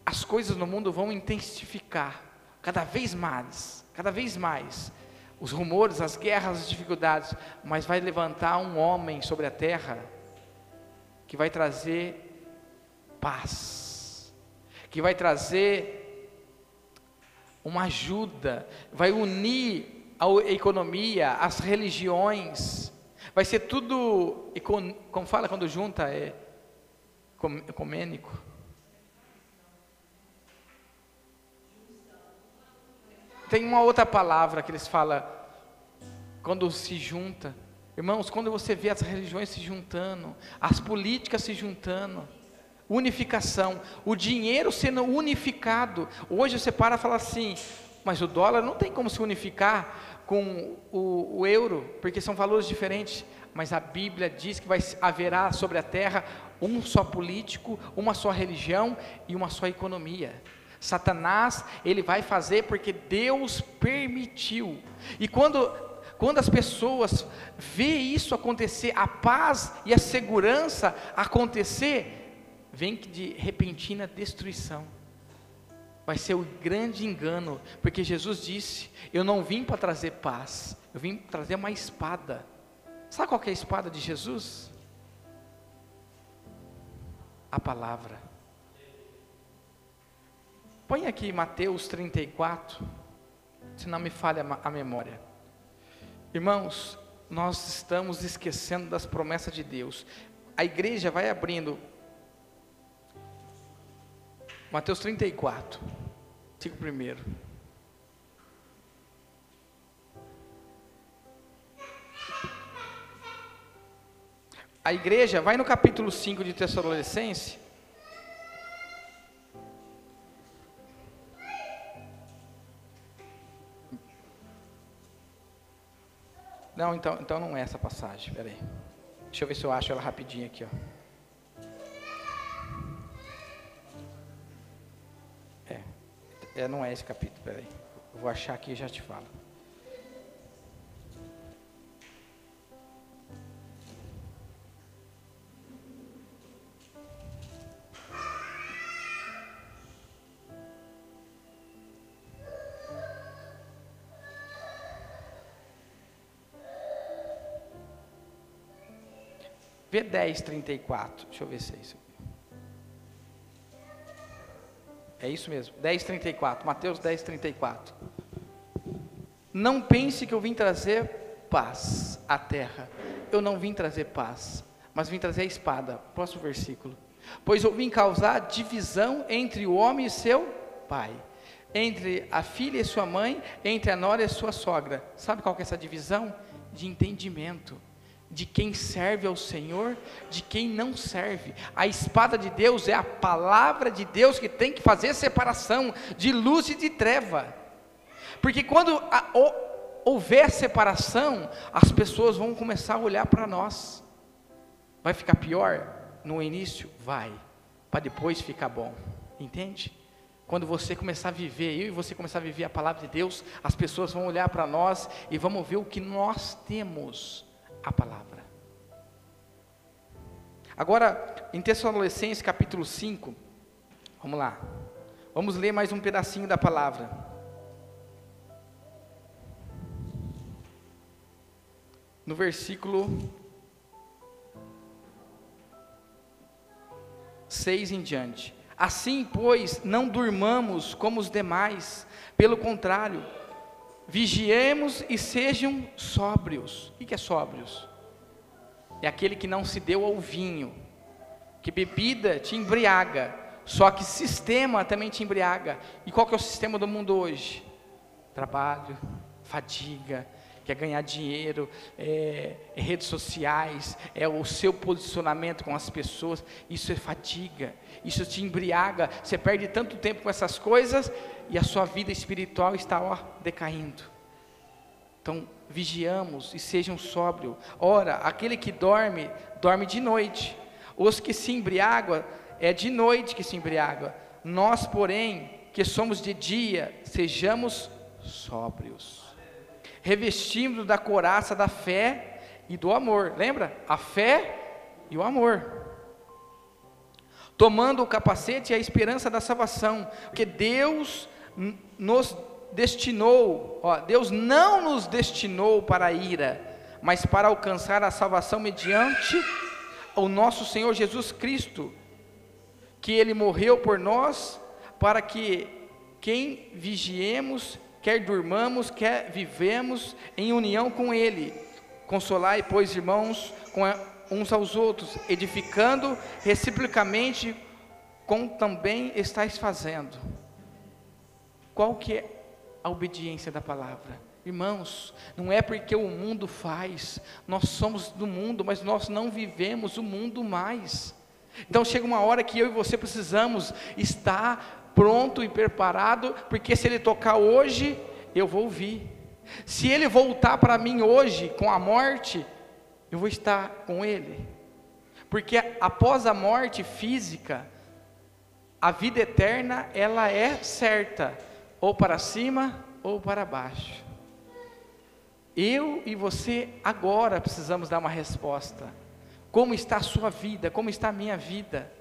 As coisas no mundo vão intensificar, cada vez mais, cada vez mais. Os rumores, as guerras, as dificuldades, mas vai levantar um homem sobre a terra que vai trazer paz, que vai trazer uma ajuda, vai unir a economia, as religiões, vai ser tudo, como fala quando junta, é ecumênico. Tem uma outra palavra que eles falam quando se junta. Irmãos, quando você vê as religiões se juntando, as políticas se juntando, unificação, o dinheiro sendo unificado. Hoje você para e fala assim, mas o dólar não tem como se unificar com o, o euro, porque são valores diferentes. Mas a Bíblia diz que vai haverá sobre a terra um só político, uma só religião e uma só economia. Satanás, ele vai fazer porque Deus permitiu. E quando quando as pessoas vê isso acontecer, a paz e a segurança acontecer, vem de repentina destruição vai ser o grande engano, porque Jesus disse: Eu não vim para trazer paz, eu vim trazer uma espada. Sabe qual é a espada de Jesus? A palavra. Põe aqui Mateus 34, se não me falha a memória. Irmãos, nós estamos esquecendo das promessas de Deus. A igreja vai abrindo Mateus 34, versículo primeiro. A igreja, vai no capítulo 5 de Tessalonicense. Não, então, então não é essa passagem, peraí. Deixa eu ver se eu acho ela rapidinho aqui, ó. É, não é esse capítulo, peraí. vou achar aqui e já te falo. Vê 10, 34. Deixa eu ver se é isso. É isso mesmo, 10, 34. Mateus 10, 34. Não pense que eu vim trazer paz à terra. Eu não vim trazer paz, mas vim trazer a espada. Próximo versículo. Pois eu vim causar divisão entre o homem e seu pai, entre a filha e sua mãe, entre a nora e sua sogra. Sabe qual que é essa divisão? De entendimento de quem serve ao Senhor, de quem não serve. A espada de Deus é a palavra de Deus que tem que fazer separação de luz e de treva. Porque quando a, houver separação, as pessoas vão começar a olhar para nós. Vai ficar pior no início? Vai, para depois ficar bom. Entende? Quando você começar a viver, eu e você começar a viver a palavra de Deus, as pessoas vão olhar para nós e vão ver o que nós temos a palavra. Agora, em Tessalonicenses capítulo 5, vamos lá. Vamos ler mais um pedacinho da palavra. No versículo 6 em diante. Assim, pois, não durmamos como os demais, pelo contrário, Vigiemos e sejam sóbrios. O que é sóbrios? É aquele que não se deu ao vinho, que bebida te embriaga, só que sistema também te embriaga. E qual que é o sistema do mundo hoje? Trabalho, fadiga, quer ganhar dinheiro, é, é redes sociais, é o seu posicionamento com as pessoas, isso é fadiga, isso te embriaga, você perde tanto tempo com essas coisas e a sua vida espiritual está ó, decaindo. Então, vigiamos e sejam sóbrios. Ora, aquele que dorme, dorme de noite. Os que se embriagam, é de noite que se embriagam. Nós, porém, que somos de dia, sejamos sóbrios. Revestindo da coraça da fé e do amor. Lembra? A fé e o amor tomando o capacete e a esperança da salvação, porque Deus nos destinou, ó, Deus não nos destinou para a ira, mas para alcançar a salvação mediante o nosso Senhor Jesus Cristo, que Ele morreu por nós, para que quem vigiemos, quer durmamos, quer vivemos em união com Ele. Consolai, pois, irmãos, com a, uns aos outros, edificando reciprocamente, como também estáis fazendo. Qual que é a obediência da palavra? Irmãos, não é porque o mundo faz, nós somos do mundo, mas nós não vivemos o mundo mais. Então chega uma hora que eu e você precisamos estar pronto e preparado, porque se ele tocar hoje, eu vou ouvir. Se ele voltar para mim hoje com a morte, eu vou estar com ele. Porque após a morte física, a vida eterna, ela é certa ou para cima ou para baixo. Eu e você agora precisamos dar uma resposta. Como está a sua vida? Como está a minha vida?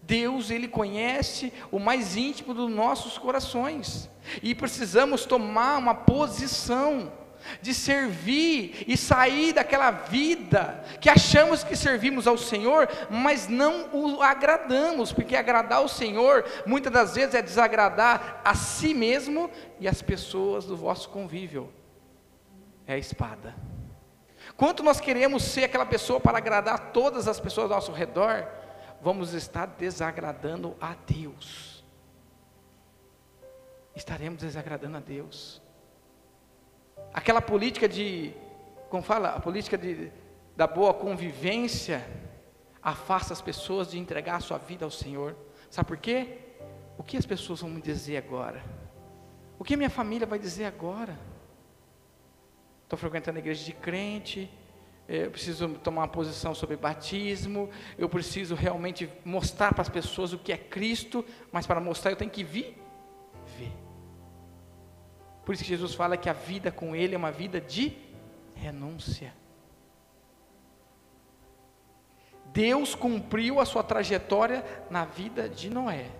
Deus, Ele conhece o mais íntimo dos nossos corações. E precisamos tomar uma posição de servir e sair daquela vida que achamos que servimos ao Senhor, mas não o agradamos, porque agradar ao Senhor muitas das vezes é desagradar a si mesmo e as pessoas do vosso convívio. É a espada. Quanto nós queremos ser aquela pessoa para agradar todas as pessoas ao nosso redor, vamos estar desagradando a Deus. Estaremos desagradando a Deus. Aquela política de, como fala, a política de, da boa convivência, afasta as pessoas de entregar a sua vida ao Senhor. Sabe por quê? O que as pessoas vão me dizer agora? O que minha família vai dizer agora? Estou frequentando a igreja de crente, eu preciso tomar uma posição sobre batismo, eu preciso realmente mostrar para as pessoas o que é Cristo, mas para mostrar eu tenho que vir por isso que Jesus fala que a vida com Ele é uma vida de renúncia. Deus cumpriu a sua trajetória na vida de Noé.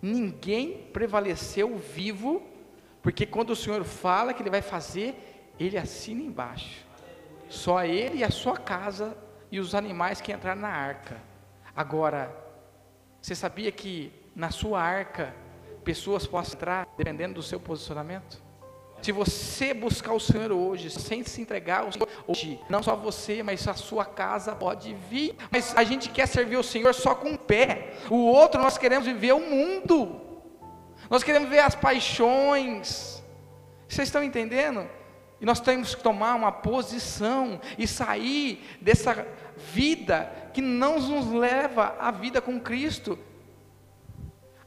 Ninguém prevaleceu vivo, porque quando o Senhor fala que Ele vai fazer, Ele assina embaixo. Só Ele e a sua casa e os animais que entraram na arca. Agora, você sabia que na sua arca pessoas possam entrar dependendo do seu posicionamento? Se você buscar o Senhor hoje, sem se entregar ao Senhor hoje, não só você, mas a sua casa pode vir. Mas a gente quer servir o Senhor só com o pé. O outro nós queremos viver o mundo. Nós queremos ver as paixões. Vocês estão entendendo? E nós temos que tomar uma posição e sair dessa vida que não nos leva à vida com Cristo.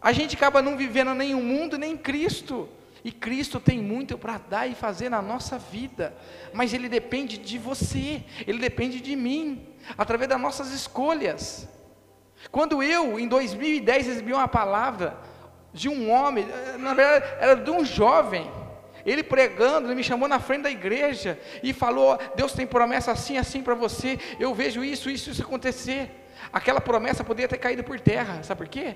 A gente acaba não vivendo nem o mundo nem Cristo. E Cristo tem muito para dar e fazer na nossa vida, mas Ele depende de você, Ele depende de mim, através das nossas escolhas. Quando eu, em 2010, recebi uma palavra de um homem, na verdade era de um jovem, ele pregando, ele me chamou na frente da igreja e falou: Deus tem promessa assim, assim para você. Eu vejo isso, isso, isso acontecer. Aquela promessa poderia ter caído por terra, sabe por quê?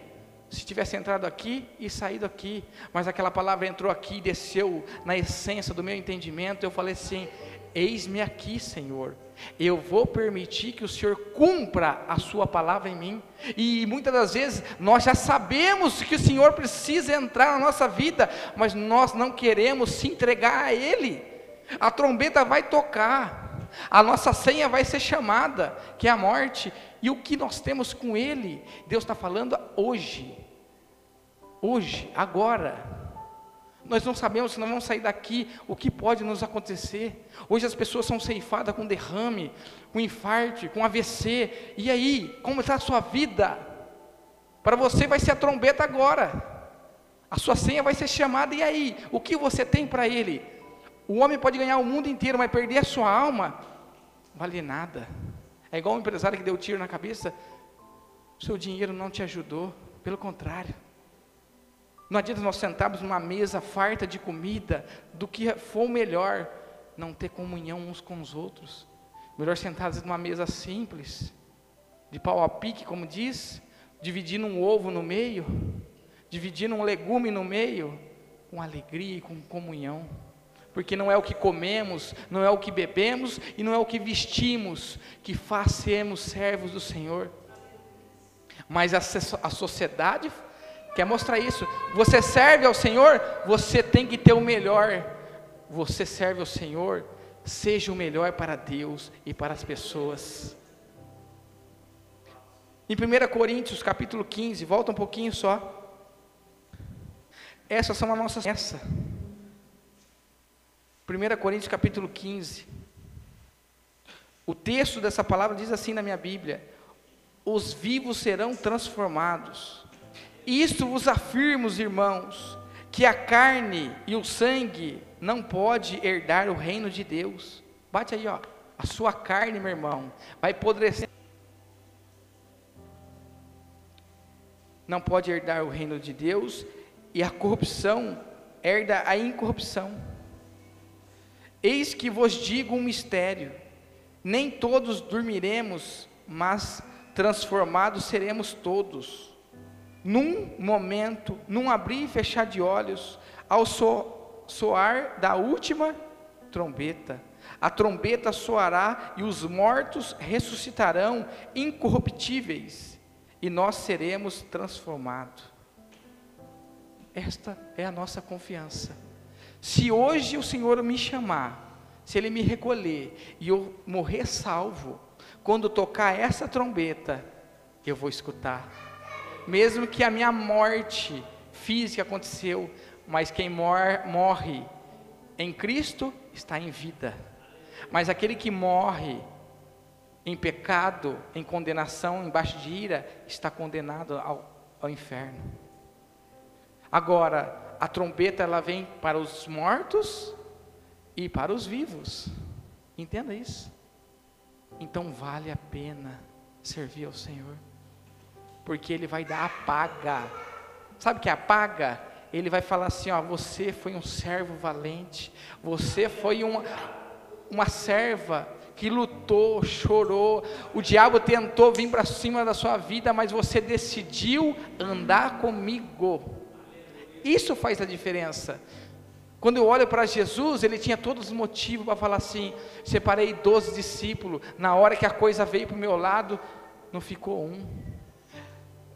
Se tivesse entrado aqui e saído aqui, mas aquela palavra entrou aqui e desceu na essência do meu entendimento, eu falei assim: Eis-me aqui, Senhor. Eu vou permitir que o Senhor cumpra a Sua palavra em mim. E muitas das vezes nós já sabemos que o Senhor precisa entrar na nossa vida, mas nós não queremos se entregar a Ele. A trombeta vai tocar, a nossa senha vai ser chamada, que é a morte, e o que nós temos com Ele, Deus está falando hoje, hoje, agora. Nós não sabemos se nós vamos sair daqui, o que pode nos acontecer. Hoje as pessoas são ceifadas com derrame, com infarto, com AVC. E aí, como está a sua vida? Para você vai ser a trombeta agora. A sua senha vai ser chamada, e aí? O que você tem para ele? O homem pode ganhar o mundo inteiro, mas perder a sua alma, vale nada. É igual um empresário que deu tiro na cabeça. Seu dinheiro não te ajudou, pelo contrário. Não adianta nós sentarmos numa mesa farta de comida, do que for melhor, não ter comunhão uns com os outros. Melhor sentados numa mesa simples, de pau a pique, como diz, dividindo um ovo no meio, dividindo um legume no meio, com alegria e com comunhão porque não é o que comemos, não é o que bebemos e não é o que vestimos que fazemos servos do Senhor. Mas a, a sociedade quer mostrar isso. Você serve ao Senhor, você tem que ter o melhor. Você serve ao Senhor, seja o melhor para Deus e para as pessoas. Em 1 Coríntios capítulo 15, volta um pouquinho só. Essas são as nossas. Essa. 1 Coríntios capítulo 15. O texto dessa palavra diz assim na minha Bíblia: Os vivos serão transformados. Isto vos afirmo, irmãos, que a carne e o sangue não pode herdar o reino de Deus. Bate aí, ó. A sua carne, meu irmão, vai apodrecer. Não pode herdar o reino de Deus e a corrupção herda a incorrupção. Eis que vos digo um mistério: nem todos dormiremos, mas transformados seremos todos. Num momento, num abrir e fechar de olhos, ao so, soar da última trombeta. A trombeta soará e os mortos ressuscitarão incorruptíveis, e nós seremos transformados. Esta é a nossa confiança. Se hoje o Senhor me chamar, se Ele me recolher e eu morrer salvo, quando tocar essa trombeta, eu vou escutar. Mesmo que a minha morte física aconteceu, mas quem mor morre em Cristo está em vida. Mas aquele que morre em pecado, em condenação, embaixo de ira, está condenado ao, ao inferno. Agora, a trombeta ela vem para os mortos e para os vivos. Entenda isso. Então vale a pena servir ao Senhor, porque Ele vai dar a paga. Sabe o que é a paga? Ele vai falar assim: ó, você foi um servo valente, você foi uma, uma serva que lutou, chorou. O diabo tentou vir para cima da sua vida, mas você decidiu andar comigo. Isso faz a diferença. Quando eu olho para Jesus, ele tinha todos os motivos para falar assim: separei doze discípulos, na hora que a coisa veio para o meu lado, não ficou um.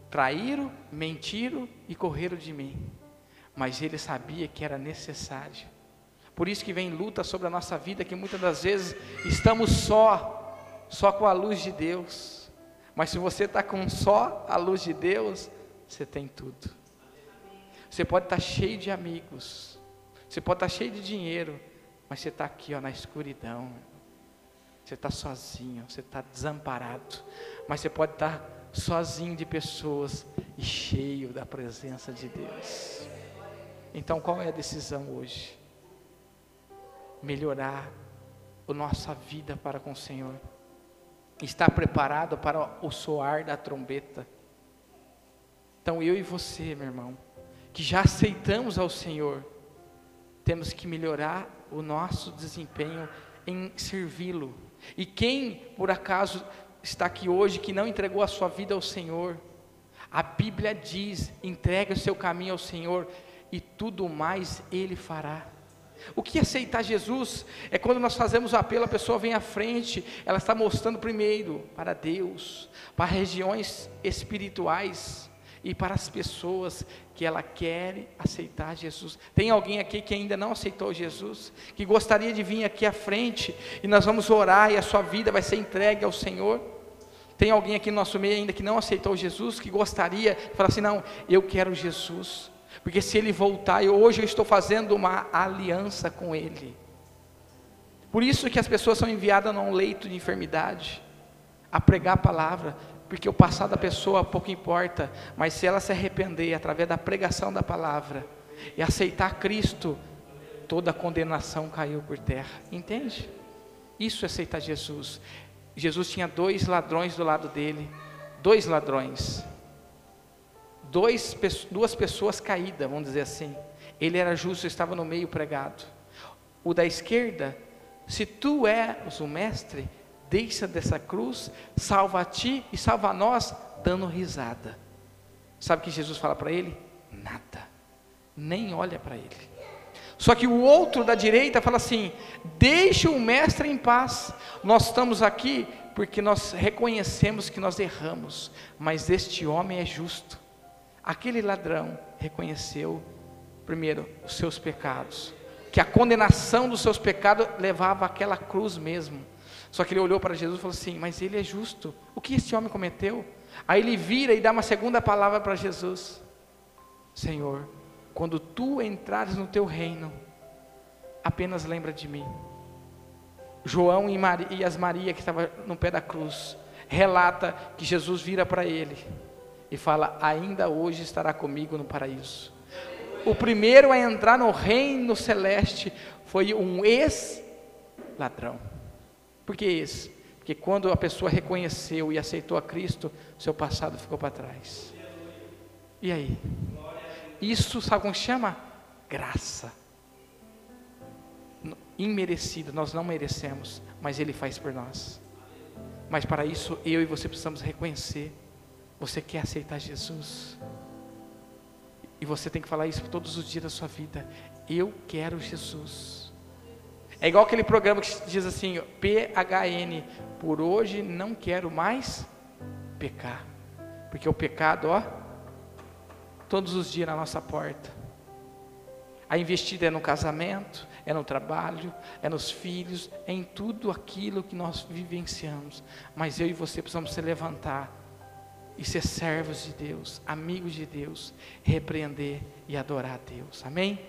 Traíram, mentiram e correram de mim. Mas ele sabia que era necessário. Por isso que vem luta sobre a nossa vida, que muitas das vezes estamos só, só com a luz de Deus. Mas se você está com só a luz de Deus, você tem tudo. Você pode estar tá cheio de amigos, você pode estar tá cheio de dinheiro, mas você está aqui ó, na escuridão. Você está sozinho, você está desamparado. Mas você pode estar tá sozinho de pessoas e cheio da presença de Deus. Então qual é a decisão hoje? Melhorar a nossa vida para com o Senhor. Estar preparado para o soar da trombeta. Então eu e você, meu irmão, que já aceitamos ao Senhor, temos que melhorar o nosso desempenho em servi-lo. E quem, por acaso, está aqui hoje que não entregou a sua vida ao Senhor, a Bíblia diz: entregue o seu caminho ao Senhor e tudo mais Ele fará. O que é aceitar Jesus é quando nós fazemos o apelo, a pessoa vem à frente, ela está mostrando primeiro para Deus, para regiões espirituais e para as pessoas que ela quer aceitar Jesus. Tem alguém aqui que ainda não aceitou Jesus, que gostaria de vir aqui à frente e nós vamos orar e a sua vida vai ser entregue ao Senhor? Tem alguém aqui no nosso meio ainda que não aceitou Jesus, que gostaria de falar assim: não, eu quero Jesus. Porque se ele voltar, e hoje eu estou fazendo uma aliança com ele. Por isso que as pessoas são enviadas num leito de enfermidade, a pregar a palavra, porque o passado da pessoa pouco importa, mas se ela se arrepender através da pregação da palavra e aceitar Cristo, toda a condenação caiu por terra. Entende? Isso é aceitar Jesus. Jesus tinha dois ladrões do lado dele, dois ladrões dois, duas pessoas caídas, vamos dizer assim. Ele era justo, estava no meio pregado. O da esquerda, se tu és o mestre, deixa dessa cruz, salva a ti e salva a nós, dando risada. Sabe o que Jesus fala para ele? Nada, nem olha para ele. Só que o outro da direita fala assim: deixa o mestre em paz. Nós estamos aqui porque nós reconhecemos que nós erramos, mas este homem é justo. Aquele ladrão reconheceu, primeiro, os seus pecados, que a condenação dos seus pecados levava àquela cruz mesmo. Só que ele olhou para Jesus e falou assim: Mas ele é justo, o que esse homem cometeu? Aí ele vira e dá uma segunda palavra para Jesus: Senhor, quando tu entrares no teu reino, apenas lembra de mim. João e, Maria, e as Maria, que estava no pé da cruz, relata que Jesus vira para ele e fala: Ainda hoje estará comigo no paraíso. O primeiro a entrar no reino celeste foi um ex-ladrão. Por que esse? Porque quando a pessoa reconheceu e aceitou a Cristo, seu passado ficou para trás. E aí? Isso sabe como chama? Graça. Imerecida, nós não merecemos, mas Ele faz por nós. Mas para isso eu e você precisamos reconhecer você quer aceitar Jesus? E você tem que falar isso todos os dias da sua vida. Eu quero Jesus. É igual aquele programa que diz assim: PHN, por hoje não quero mais pecar. Porque o pecado, ó, todos os dias na nossa porta. A investida é no casamento, é no trabalho, é nos filhos, é em tudo aquilo que nós vivenciamos. Mas eu e você precisamos se levantar e ser servos de Deus, amigos de Deus, repreender e adorar a Deus. Amém?